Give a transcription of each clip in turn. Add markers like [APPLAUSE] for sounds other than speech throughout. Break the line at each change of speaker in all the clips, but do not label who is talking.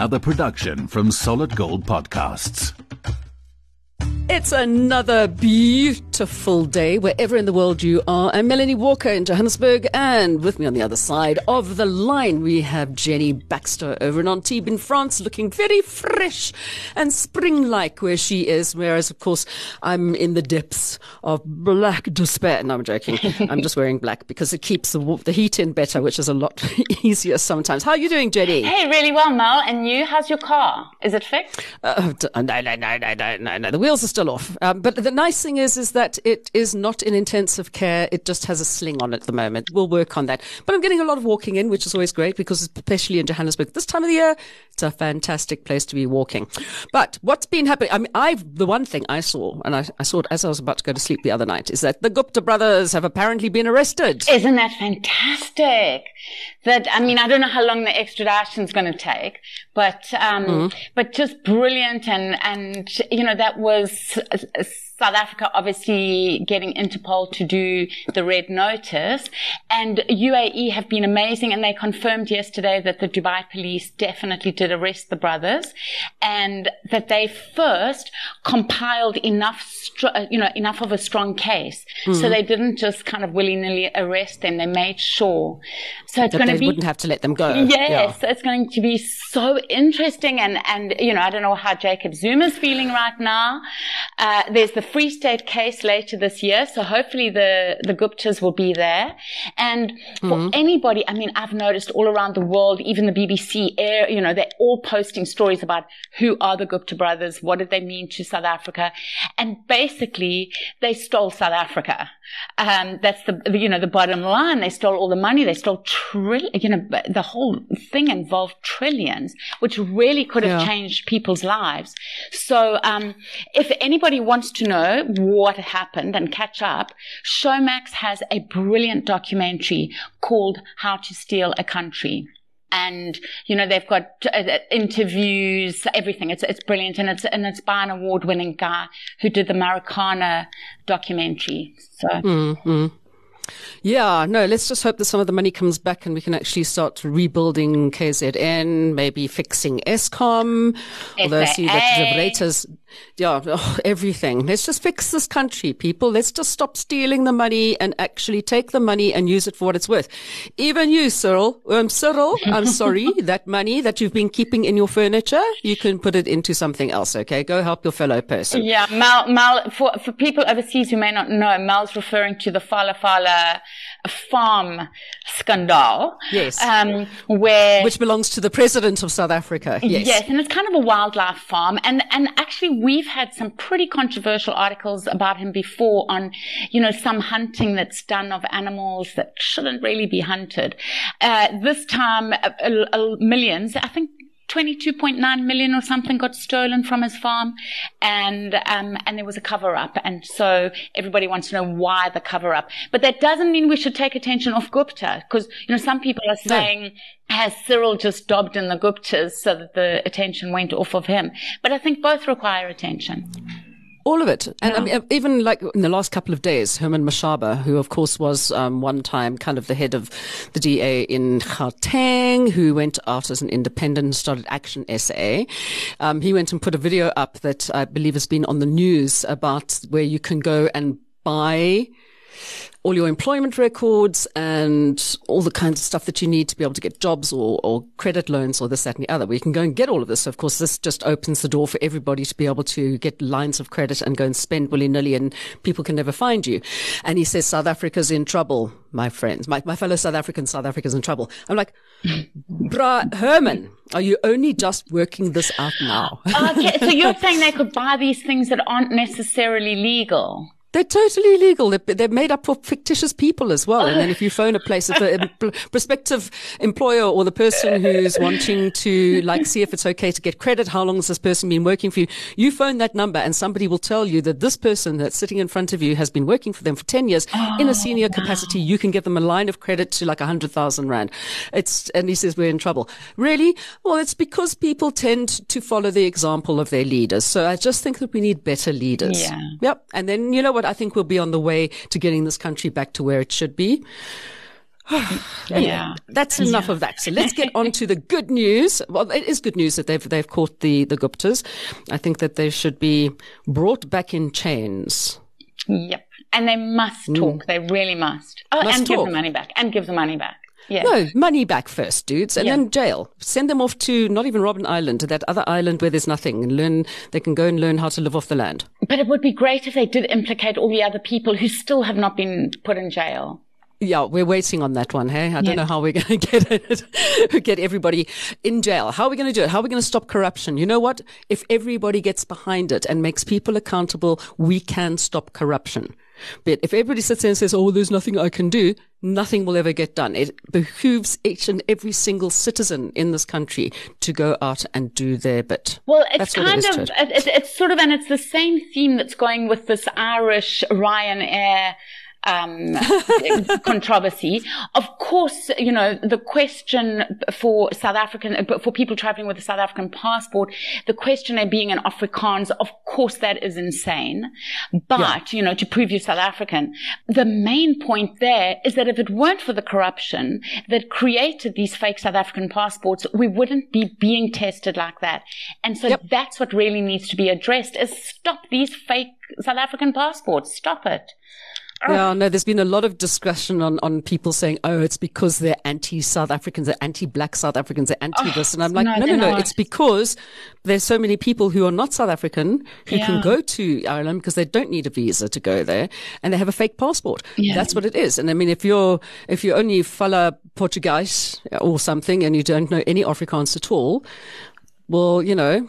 another production from Solid Gold Podcasts.
It's another beautiful day wherever in the world you are. I'm Melanie Walker in Johannesburg, and with me on the other side of the line, we have Jenny Baxter over in Antibes in France, looking very fresh and spring-like where she is. Whereas, of course, I'm in the depths of black despair. No, I'm joking. [LAUGHS] I'm just wearing black because it keeps the, the heat in better, which is a lot [LAUGHS] easier sometimes. How are you doing, Jenny?
Hey, really well, Mel. And you? How's your car? Is it fixed?
Uh, no, no, no, no, no, no, no. The wheels are still off. Um, but the nice thing is, is that it is not in intensive care. It just has a sling on at the moment. We'll work on that. But I'm getting a lot of walking in, which is always great because especially in Johannesburg this time of the year, it's a fantastic place to be walking. But what's been happening? I mean, I've, the one thing I saw, and I, I saw it as I was about to go to sleep the other night, is that the Gupta brothers have apparently been arrested.
Isn't that fantastic? That I mean, I don't know how long the extradition is going to take, but um, mm-hmm. but just brilliant, and and you know that was South Africa obviously getting Interpol to do the red notice and UAE have been amazing and they confirmed yesterday that the Dubai police definitely did arrest the brothers and that they first compiled enough, str- you know, enough of a strong case. Mm-hmm. So they didn't just kind of willy-nilly arrest them. They made sure. So it's going to be.
wouldn't have to let them go.
Yes. Yeah. So it's going to be so interesting. And, and, you know, I don't know how Jacob Zuma's feeling right now. Uh, there's the Free State case later this year. So hopefully the, the Guptas will be there. And for mm-hmm. anybody, I mean, I've noticed all around the world, even the BBC air, you know, they're all posting stories about who are the Gupta brothers? What did they mean to South Africa? And basically they stole South Africa. Um, that's the, you know, the bottom line. They stole all the money. They stole trill, you know, the whole thing involved trillions, which really could have yeah. changed people's lives. So, um, if anybody wants to know what happened and catch up, Showmax has a brilliant documentary called How to Steal a Country and you know they've got uh, interviews, everything. It's it's brilliant, and it's and it's by an award-winning guy who did the Marikana documentary. So.
Mm-hmm. Yeah, no, let's just hope that some of the money comes back and we can actually start rebuilding KZN, maybe fixing Eskom. Although I see that the Reuters, yeah, [LAUGHS] oh, everything. Let's just fix this country, people. Let's just stop stealing the money and actually take the money and use it for what it's worth. Even you, Cyril, um, Cyril, I'm sorry, [LAUGHS] that money that you've been keeping in your furniture, you can put it into something else, okay? Go help your fellow person.
Yeah, Mal, Mal, for, for people overseas who may not know, Mal's referring to the Phala Phala farm scandal.
Yes.
Um, where.
Which belongs to the president of South Africa. Yes.
Yes. And it's kind of a wildlife farm. And, and actually we've had some pretty controversial articles about him before on, you know, some hunting that's done of animals that shouldn't really be hunted. Uh, this time, uh, uh, millions, I think 22.9 million or something got stolen from his farm and um, and there was a cover up and so everybody wants to know why the cover up but that doesn't mean we should take attention off Gupta because you know some people are saying no. has Cyril just dobbed in the Guptas so that the attention went off of him? But I think both require attention
all of it. And yeah. I mean, even like in the last couple of days, Herman Mashaba, who of course was um, one time kind of the head of the DA in Gauteng, who went out as an independent and started Action SA. Um, he went and put a video up that I believe has been on the news about where you can go and buy all your employment records and all the kinds of stuff that you need to be able to get jobs or, or credit loans or this, that and the other. We can go and get all of this. So of course, this just opens the door for everybody to be able to get lines of credit and go and spend willy nilly and people can never find you. And he says, South Africa's in trouble, my friends, my, my fellow South Africans, South Africa's in trouble. I'm like, bruh, Herman, are you only just working this out now?
okay. So you're [LAUGHS] saying they could buy these things that aren't necessarily legal?
They're totally illegal. They're, they're, made up for fictitious people as well. And then if you [LAUGHS] phone a place, if the prospective employer or the person who's wanting to like see if it's okay to get credit, how long has this person been working for you? You phone that number and somebody will tell you that this person that's sitting in front of you has been working for them for 10 years oh, in a senior oh, wow. capacity. You can give them a line of credit to like a hundred thousand rand. It's, and he says we're in trouble. Really? Well, it's because people tend to follow the example of their leaders. So I just think that we need better leaders.
Yeah.
Yep. And then, you know what? I think we'll be on the way to getting this country back to where it should be. [SIGHS]
yeah.
That's enough of that. So let's get on to the good news. Well, it is good news that they've, they've caught the, the Guptas. I think that they should be brought back in chains.
Yep. And they must mm. talk. They really must. Oh,
Must
and give the money back. And give the money back. Yeah.
No, money back first, dudes, and
Yeah.
then jail. Send them off to not even Robben Island, to that other island where there's nothing, and learn. They can go and learn how to live off the land.
But it would be great if they did implicate all the other people who still have not been put in jail.
Yeah, we're waiting on that one. Hey, I don't
Yeah.
know how we're [LAUGHS] going to get it, [LAUGHS] get everybody in jail. How are we going to do it? How are we going to stop corruption? You know what? If everybody gets behind it and makes people accountable, we can stop corruption. But if everybody sits there and says, "Oh, there's nothing I can do," nothing will ever get done. It behooves each and every single citizen in this country to go out and do their bit.
Well, it's
That's it
kind of,
it,
it's sort of, and it's the same theme that's going with this Irish Ryanair um, controversy. Of course, you know, the question for South African, for people traveling with a South African passport, the question of being an Afrikaans, of course that is insane. But, you know, to prove you're South African, the main point there is that if it weren't for the corruption that created these fake South African passports, we wouldn't be being tested like that. And so
Yep.
that's what really needs to be addressed is stop these fake South African passports. Stop it.
Yeah, no, there's been a lot of discussion on, on people saying, oh, it's because they're anti-South Africans, they're anti-black South Africans, they're anti-this. Ah, and I'm like,
no,
no, no,
not.
it's because there's so many people who are not South African who can go to Ireland because they don't need a visa to go there and they have a fake passport.
Yeah.
That's what it is. And I mean, if you're, if you're only fala Portuguese or something and you don't know any Afrikaans at all, well, you know,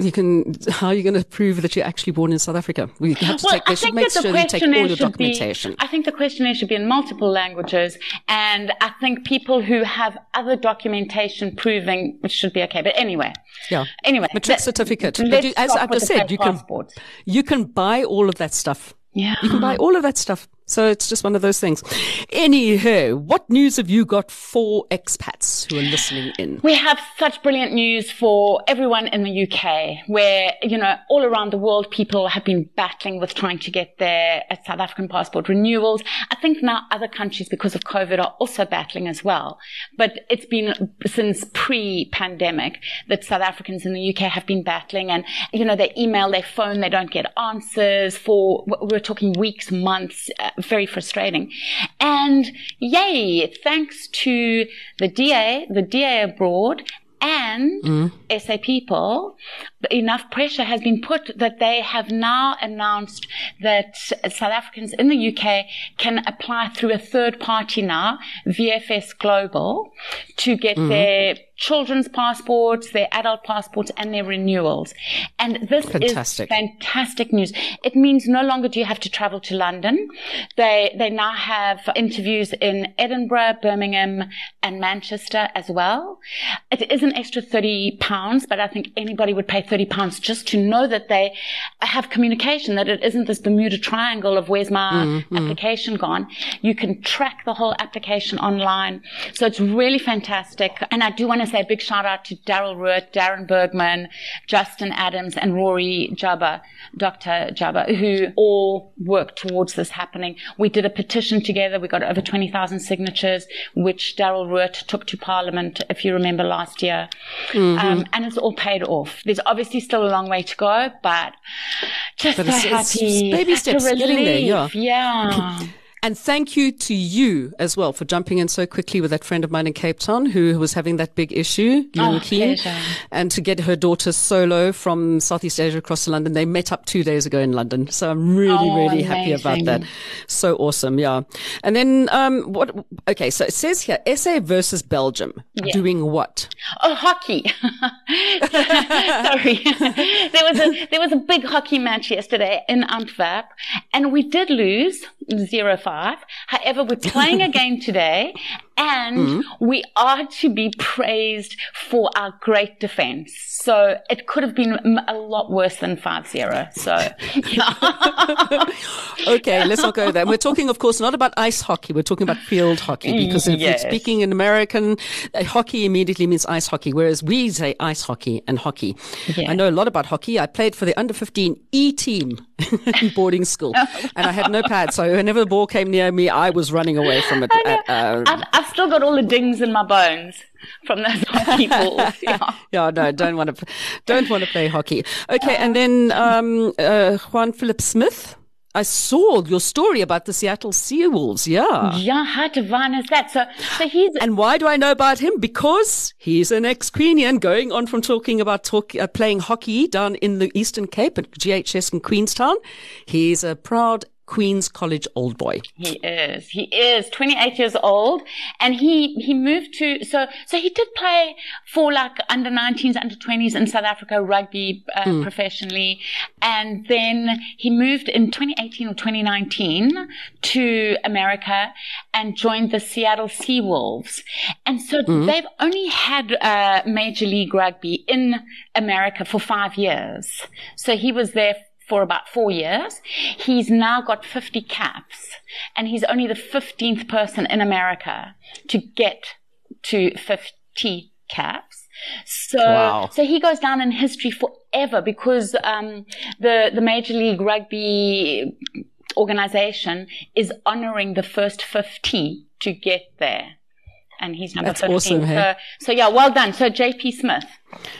you can, how are you going to prove that you're actually born in South Africa? We have to
Well,
take, they
I
should
think
make
the
sure they take all
questionnaire
your
should be-
documentation.
I think the questionnaire should be in multiple languages, and I think people who have other documentation proving it should be okay. But anyway,
Yeah.
Anyway,
Matric certificate. You, as I've just said, you can, you can buy all of that stuff.
Yeah.
You can buy all of that stuff. So it's just one of those things. Anyhow, what news have you got for expats who are listening in?
We have such brilliant news for everyone in the UK where, you know, all around the world, people have been battling with trying to get their uh, South African passport renewals. I think now other countries, because of COVID, are also battling as well. But it's been since pre-pandemic that South Africans in the UK have been battling and, you know, they email, they phone, they don't get answers for, we're talking weeks, months, uh, very frustrating. And yay, thanks to the DA, the DA abroad, and mm. SA people, enough pressure has been put that they have now announced that South Africans in the UK can apply through a third party now, VFS Global, to get mm. their children's passports, their adult passports, and their renewals. And this
Fantastic.
is fantastic news. It means no longer do you have to travel to London. They they now have interviews in Edinburgh, Birmingham, and Manchester as well. It is an extra thirty pounds, but I think anybody would pay thirty pounds just to know that they have communication. That it isn't this Bermuda Triangle of where's my mm-hmm. application gone. You can track the whole application online, so it's really fantastic. And I do want to say a big shout out to Daryl Ruert, Darren Bergman, Justin Adams, and Rory Jubber, Dr. Jubber, who all worked towards this happening. We did a petition together. We got over 20,000 signatures, which Daryl Ruert took to Parliament, if you remember last year. Um, and it's all paid off. There's obviously still a long way to go, but just
But
so
it's- it's
happy.
baby
Such a
steps getting there, yeah.
relief. Yeah. [LAUGHS]
And thank you to you as well for jumping in so quickly with that friend of mine in Cape Town who was having that big issue,
Oh,
and to get her daughter solo from Southeast Asia across to London. They met up two days ago in London. So I'm really,
Oh,
really happy about that. So awesome. Yeah. And then, um, what, okay. So it says here, SA versus Belgium doing what?
Oh, hockey. [LAUGHS] Sorry. [LAUGHS] there was a there was a big hockey match yesterday in Antwerp, and we did lose 0-5. However, we're [LAUGHS] playing a game today, and we are to be praised for our great defense. So it could have been a lot worse than 5-0. So. [LAUGHS]
Okay, let's not go there. We're talking, of course, not about ice hockey. We're talking about field hockey because if
Yes.
we're speaking in American, uh, hockey immediately means ice hockey, whereas we say ice hockey and hockey. I know a lot about hockey. I played for the under 15 E team in [LAUGHS] boarding school, and I had no pads. So whenever the ball came near me, I was running away from it. [LAUGHS] At,
uh, I've, I've, still got all the dings in my bones from those [LAUGHS] hockey balls. Yeah.
yeah, no, don't want to, don't want to play hockey. Okay, and then um, uh, Juan Philip Smith. I saw your story about the Seattle Seawolves. Yeah.
Yeah, how divine is that? So, so he's.
And why do I know about him? Because he's an ex-Queenian going on from talking about talk, uh, playing hockey down in the Eastern Cape at GHS in Queenstown. He's a proud Queen's College old boy.
He is. He is 28 years old and he, he moved to, so, so he did play for like under 19s, under 20s in South Africa, rugby uh, mm. professionally. And then he moved in 2018 or 2019 to America and joined the Seattle Seawolves. And so mm. they've only had uh, Major League Rugby in America for five years. So he was there for about four years. He's now got 50 caps and he's only the 15th person in America to get to 50 caps. So, wow. so he goes down in history forever because, um, the, the Major League Rugby organization is honoring the first 50 to get there and he's number That's 15. Awesome, hey? so, so yeah, well done. So JP Smith.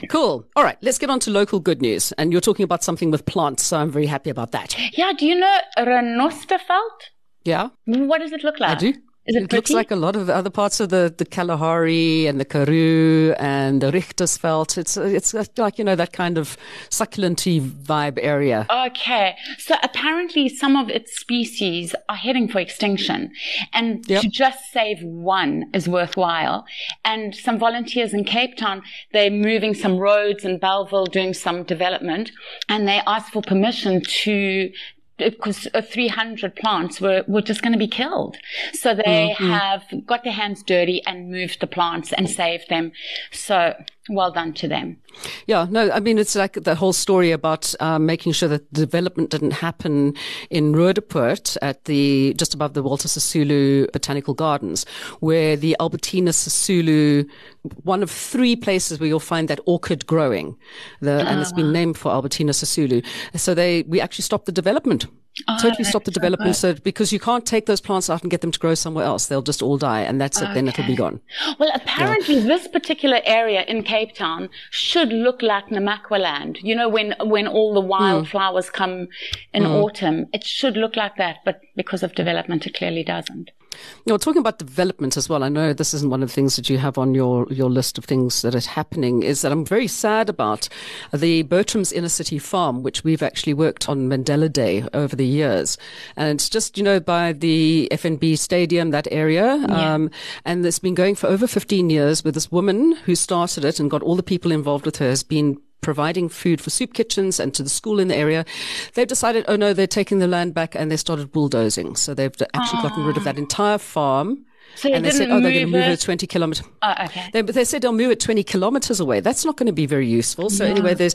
Cool. All right, let's get on to local good news. And you're talking about something with plants, so I'm very happy about that.
Yeah, do you know Renosterveld?
Yeah.
What does it look like?
I do. Is it, it looks like a lot of the other parts of the, the Kalahari and the Karoo and the Richtersveld. It's, it's like, you know, that kind of succulenty vibe area.
Okay. So apparently some of its species are heading for extinction and yep. to just save one is worthwhile. And some volunteers in Cape Town, they're moving some roads in Bellville, doing some development and they asked for permission to because 300 plants were, were just going to be killed. So they mm-hmm. have got their hands dirty and moved the plants and saved them. So well done to them.
Yeah, no, I mean, it's like the whole story about um, making sure that development didn't happen in Roodepoort at the, just above the Walter Sisulu Botanical Gardens, where the Albertina Sisulu, one of three places where you'll find that orchid growing, the, and it's been ah. named for Albertina Sisulu. So they, we actually stopped the development. Oh, totally stop the development so, because you can't take those plants out and get them to grow somewhere else. They'll just all die and that's okay. it. Then it'll be gone.
Well, apparently yeah. this particular area in Cape Town should look like Namaqualand. You know, when, when all the wildflowers mm. come in mm. autumn, it should look like that. But because of development, it clearly doesn't.
You know, talking about development as well, I know this isn't one of the things that you have on your, your list of things that are happening, is that I'm very sad about the Bertram's Inner City Farm, which we've actually worked on Mandela Day over the years. And it's just, you know, by the FNB Stadium, that area. Yeah. Um, and it's been going for over 15 years with this woman who started it and got all the people involved with her has been providing food for soup kitchens and to the school in the area, they've decided, oh no, they're taking the land back and they started bulldozing. So they've actually gotten rid of that entire farm.
So
and
they
said,
oh,
they're going to move
it
20 kilometers.
Oh, okay.
They, they said they'll move it 20 kilometers away. That's not going to be very useful. So no. anyway, there's,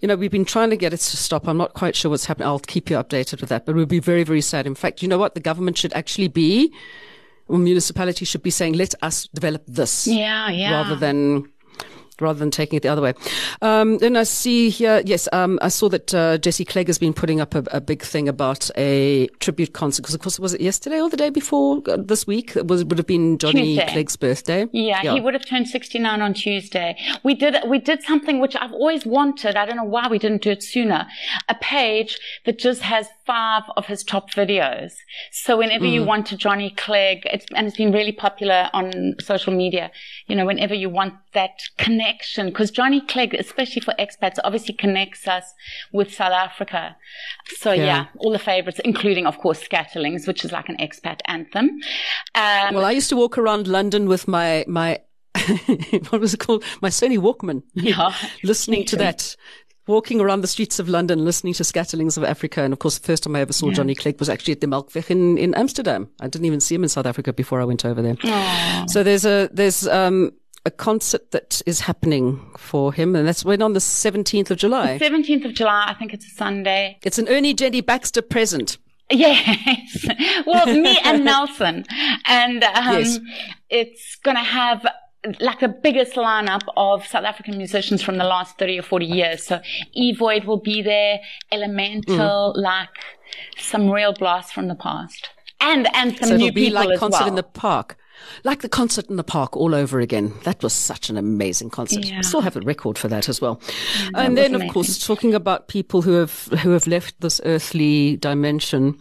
you know, we've been trying to get it to stop. I'm not quite sure what's happening. I'll keep you updated with that, but we'll be very, very sad. In fact, you know what? The government should actually be, or municipality should be saying, let us develop this.
Yeah, yeah.
Rather than, rather than taking it the other way. Um, then I see here, yes, um, I saw that uh, Jesse Clegg has been putting up a, a big thing about a tribute concert because, of course, was it yesterday or the day before uh, this week? It was would have been Johnny Tuesday. Clegg's birthday.
Yeah, yeah, he would have turned sixty nine on Tuesday. We did we did something which I've always wanted. I don't know why we didn't do it sooner. A page that just has five of his top videos. So whenever mm. you want to Johnny Clegg, it's, and it's been really popular on social media. You know, whenever you want that connection, because Johnny Clegg, especially for expats, obviously connects us with South Africa. So yeah, yeah all the favorites, including of course Scatterlings, which is like an expat anthem.
Um, well, I used to walk around London with my my [LAUGHS] what was it called? My Sony Walkman. [LAUGHS]
Yeah. [LAUGHS]
listening to that walking around the streets of London, listening to Scatterlings of Africa. And of course, the first time I ever saw yeah. Johnny Clegg was actually at the Melkweg in, in Amsterdam. I didn't even see him in South Africa before I went over there. Aww. So there's a, there's, um, a concert that is happening for him, and that's when on the 17th of July.
The 17th of July, I think it's a Sunday.
It's an Ernie Jenny Baxter present.
Yes. [LAUGHS] well, me and [LAUGHS] Nelson. And um, yes. it's going to have like the biggest lineup of South African musicians from the last 30 or 40 years. So éVoid will be there, Elemental, mm. like some real blasts from the past. And, and some
so
new
it'll be
people
like
as
concert
well.
in the park. Like the concert in the park all over again. That was such an amazing concert.
Yeah.
I still have a record for that as well. and then, of course, talking about people who have who have left this earthly dimension.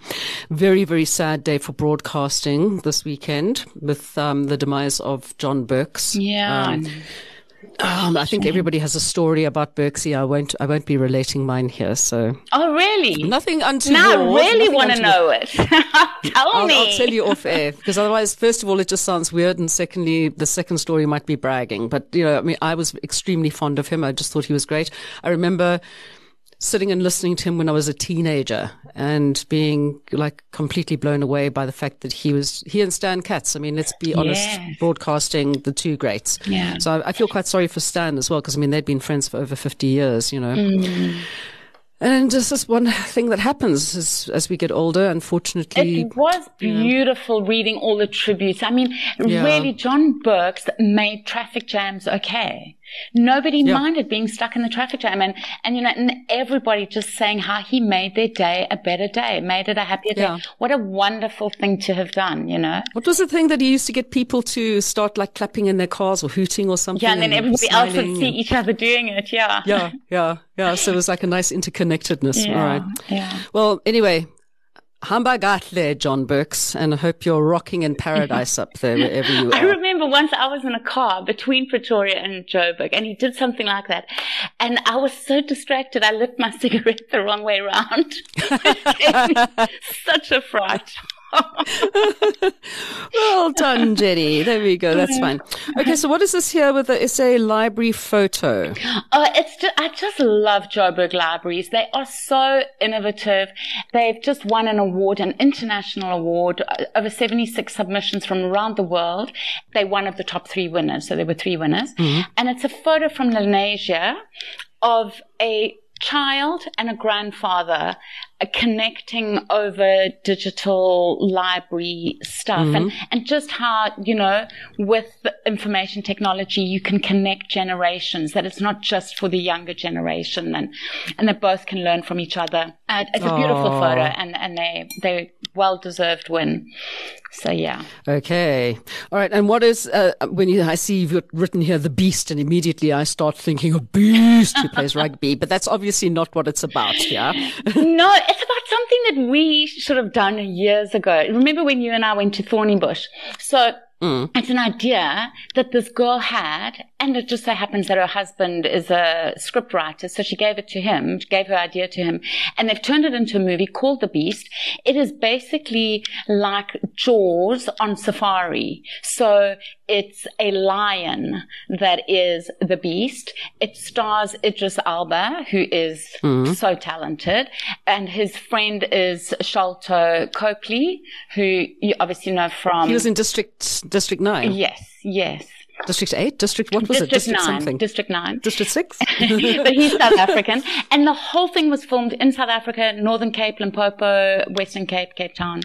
Very, very sad day for broadcasting this weekend with um, the demise of John Berks.
yeah.
Um, um, I think everybody has a story about Berksy. I won't. I won't be relating mine here. So
oh, really?
nothing untoward.
Now I really want to know it. [LAUGHS] Tell
I'll,
me.
I'll tell you off air because otherwise, first of all, it just sounds weird, and secondly, the second story might be bragging. But you know, I mean, I was extremely fond of him. I just thought he was great. I remember sitting and listening to him when I was a teenager and being like completely blown away by the fact that he was he and Stan Katz. I mean, let's be honest,
Yes.
broadcasting the two greats.
Yeah.
So I, I feel quite sorry for Stan as well because I mean they'd been friends for over fifty years. You know.
Mm.
And just one thing that happens as, as we get older, unfortunately.
It was beautiful reading all the tributes. I mean,
Yeah.
really, John Berks made traffic jams okay. Nobody
Yeah.
minded being stuck in the traffic jam, and and you know, and everybody just saying how he made their day a better day, made it a happier
Yeah.
day. What a wonderful thing to have done, you know.
What was the thing that he used to get people to start like clapping in their cars or hooting or something?
Yeah, and then everybody else would see
and-
each other doing it. Yeah.
Yeah, yeah, yeah. So it was like a nice interconnectedness. [LAUGHS]
Yeah,
All right.
yeah.
Well, anyway, Hamba kahle, John Berks, and I hope you're rocking in paradise up there wherever you [LAUGHS] are.
I remember once I was in a car between Pretoria and Joburg, and he did something like that, and I was so distracted I lit my [LAUGHS] cigarette the wrong way around. [LAUGHS] It gave me Such a fright. [LAUGHS]
well done, Jenny. There we go. That's fine. Okay, so what is this here with the SA library photo?
Oh, it's just, I just love Joburg libraries. They are so innovative. They've just won an award, an international award, uh, over 76 submissions from around the world. They're one of the top three winners. So there were three winners. And it's a photo from Lenasia of a child and a grandfather uh, connecting over digital library stuff and, and just how, you know, with information technology, you can connect generations, that it's not just for the younger generation and, and they both can learn from each other. Uh, it's a beautiful photo and, and they, they well deserved win. So yeah.
Okay. All right. And what is, uh, when you, I see you've written here, the beast, and immediately I start thinking of beast who plays rugby, but that's obviously not what it's about, yeah? [LAUGHS]
no, it's about something that we should have done years ago. Remember when you and I went to Thornybush? So Mm. it's an idea that this girl had, and it just so happens that her husband is a script writer, so she gave it to him, gave her idea to him, and they've turned it into a movie called The Beast. It is basically like Jaws on safari. So it's a lion that is the beast. It stars Idris Elba, who is mm-hmm. so talented, and his friend is Sharlto Copley, who you obviously know from.
He was in District, District 9.
yes, yes.
District 8? District, what was
District
it? District
nine.
something.
District nine.
District 6? [LAUGHS]
but he's South African, and the whole thing was filmed in South Africa, Northern Cape, Limpopo, Western Cape, Cape Town,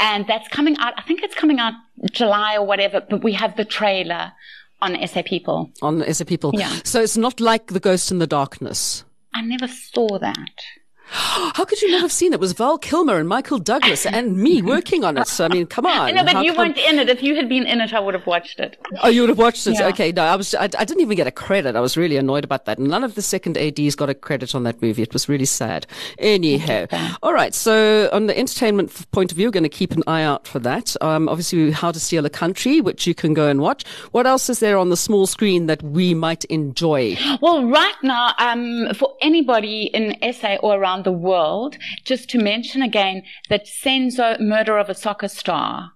and that's coming out. I think it's coming out July or whatever. But we have the trailer on SA People.
On SA People.
Yeah.
So it's not like The Ghost and the Darkness.
I never saw that. [GASPS]
How could you not have seen it? It was Val Kilmer and Michael Douglas and me working on it. So, I mean, come on. [LAUGHS]
No, but you
come-
weren't in it. If you had been in it, I would have watched it.
Oh, you would have watched it.
Yeah.
Okay, no, I was. I, I didn't even get a credit. I was really annoyed about that. None of the second ads got a credit on that movie. It was really sad. Anyhow, all right. So, on the entertainment point of view, we're going to keep an eye out for that. Um, obviously, How to Steal a Country, which you can go and watch. What else is there on the small screen that we might enjoy?
Well, right now, um, for anybody in SA or around the world, just to mention again that Senzo, Murder of a Soccer Star,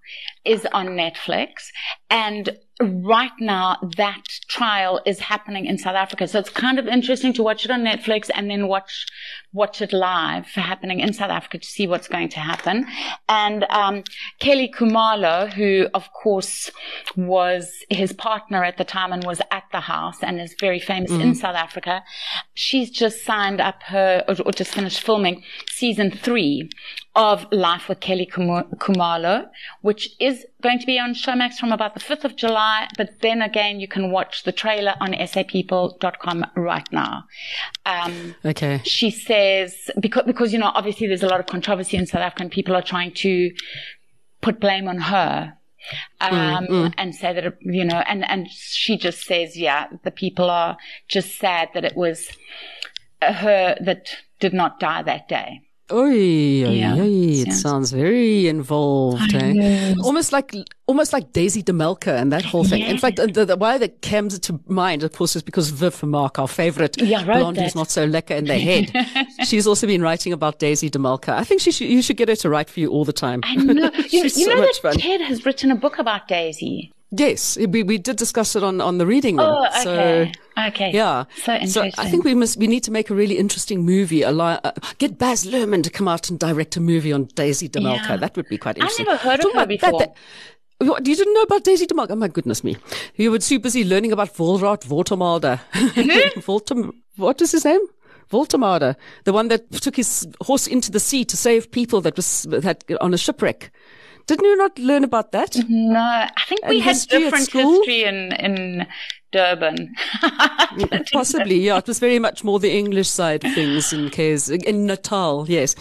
is on Netflix. And right now, that trial is happening in South Africa. So it's kind of interesting to watch it on Netflix and then watch, watch it live happening in South Africa to see what's going to happen. And, um, Kelly Khumalo, who of course was his partner at the time and was at the house and is very famous in South Africa. She's just signed up her, or, or just finished filming season three of Life with Kelly Kum- Khumalo, which is going to be on Showmax from about the 5th of July. But then again, you can watch the trailer on sapeople.com right now. Um,
Okay.
she says because because you know obviously there's a lot of controversy in South Africa and people are trying to put blame on her um, and say that it, you know and and she just says yeah the people are just sad that it was her that did not die that day.
Oy,
Yeah.
it
Yeah.
sounds very involved. Eh? Almost like almost like Daisy de Melker and that whole thing. In fact, the, the why that comes to mind, of course, is because Viv from Mark, our favorite
Yeah,
blonde who's not so lekker in the head. [LAUGHS] She's also been writing about Daisy de Melker. I think she should, you should get her to write for you all the time.
I know [LAUGHS] you, you
so
know that
fun.
Ted has written a book about Daisy.
Yes, we, we did discuss it on, on the reading room.
Oh, okay,
So,
okay,
yeah.
so interesting.
I think we must, we need to make a really interesting movie. Uh, get Baz Luhrmann to come out and direct a movie on Daisy de Melker.
Yeah.
That would be quite interesting.
I never heard of her before.
that- what, you didn't know about Daisy de Melker? Oh my goodness me. You were too busy learning about Volraat Vortemalder. [LAUGHS] Voltem, what is his name? Voltemarder, the one that took his horse into the sea to save people that was that on a shipwreck. Didn't you not learn about that?
No, I think we had different history in in Durban. [LAUGHS]
Possibly, yeah. It was very much more the English side of things in case in Natal, yes.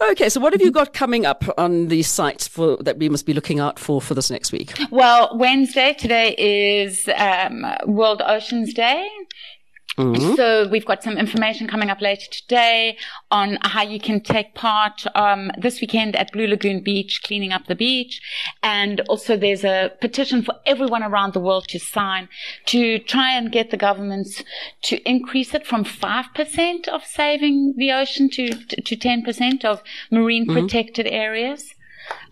Okay, so what have you got coming up on the site for that we must be looking out for for this next week?
Well, Wednesday today is um, World Oceans Day. So we've got some information coming up later today on how you can take part um, this weekend at Blue Lagoon Beach, cleaning up the beach, and also there's a petition for everyone around the world to sign to try and get the governments to increase it from five percent of saving the ocean to to ten percent of marine protected areas.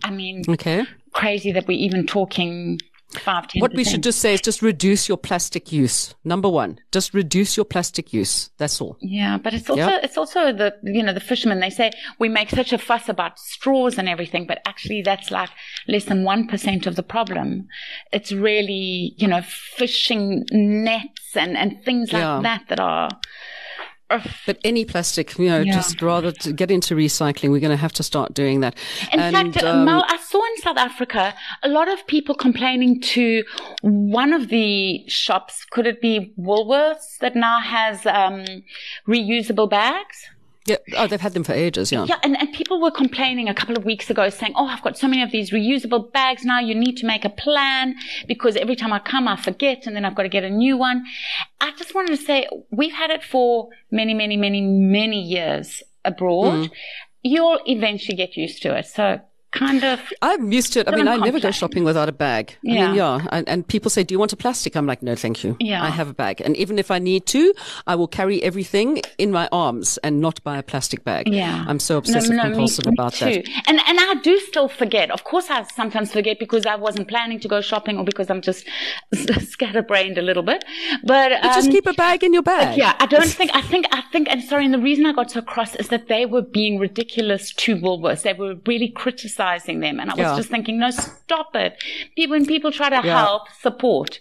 I mean,
Okay.
crazy that we're even talking five.
What we should just say is just reduce your plastic use. Number one, just reduce your plastic use. That's all.
Yeah, but it's also
Yeah.
it's also the you know the fishermen. They say we make such a fuss about straws and everything, but actually that's like less than one percent of the problem. It's really you know fishing nets and and things like
Yeah.
that that are.
But any plastic, you know,
Yeah.
just rather to get into recycling. We're going to have to start doing that.
In
and,
fact,
um,
Mel, I saw in South Africa a lot of people complaining to one of the shops. Could it be Woolworths that now has um, reusable bags?
Yeah, oh, they've had them for ages. Yeah.
Yeah, and, and people were complaining a couple of weeks ago saying, Oh, I've got so many of these reusable bags now. You need to make a plan because every time I come, I forget and then I've got to get a new one. I just wanted to say we've had it for many, many, many, many years abroad. Mm. You'll eventually get used to it. So kind of,
I'm used to it. I mean, I never go shopping without a bag. I
Yeah.
mean, yeah. And, and people say, do you want a plastic? I'm like, no, thank you.
Yeah.
I have a bag. And even if I need to, I will carry everything in my arms and not buy a plastic bag.
yeah.
I'm so obsessive
me-
compulsive
me
about
too.
that.
And, and I do still forget. Of course, I sometimes forget because I wasn't planning to go shopping or because I'm just [LAUGHS] scatterbrained a little bit. But,
But just
um,
keep a bag in your bag.
Yeah, I don't think, I think, I think, and sorry, and the reason I got so cross is that they were being ridiculous to Woolworths. They were really criticizing them. And I was
Yeah.
just thinking, no, stop it. People, when people try to
Yeah.
help, support.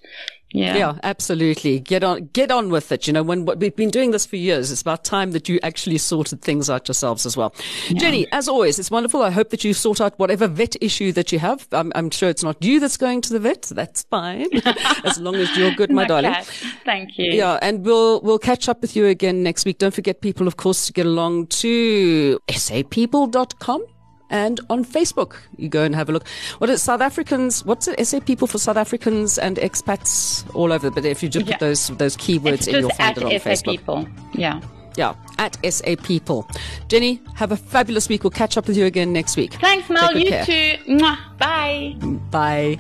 Yeah.
Yeah, absolutely. Get on, get on with it. You know, when we've been doing this for years, it's about time that you actually sorted things out yourselves as well. Jenny, as always, it's wonderful. I hope that you sort out whatever vet issue that you have. I'm, I'm sure it's not you that's going to the vet. That's fine, [LAUGHS] as long as you're good, my
My
darling.
cat. Thank you.
Yeah, and we'll we'll catch up with you again next week. Don't forget, people, of course, to get along to sapeople.com and on Facebook. You go and have a look. What is South Africans? What's it? SA People for South Africans and expats all over. But if you just
Yeah.
put those those keywords in, you'll find it on
SA
Facebook.
people. Yeah.
Yeah, at SA People. Jenny, have a fabulous week. We'll catch up with you again next week.
Thanks, Mel.
Take
You
care.
too. Mwah. Bye.
Bye.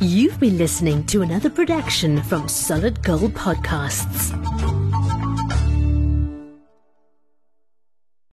You've been listening to another production from Solid Gold Podcasts.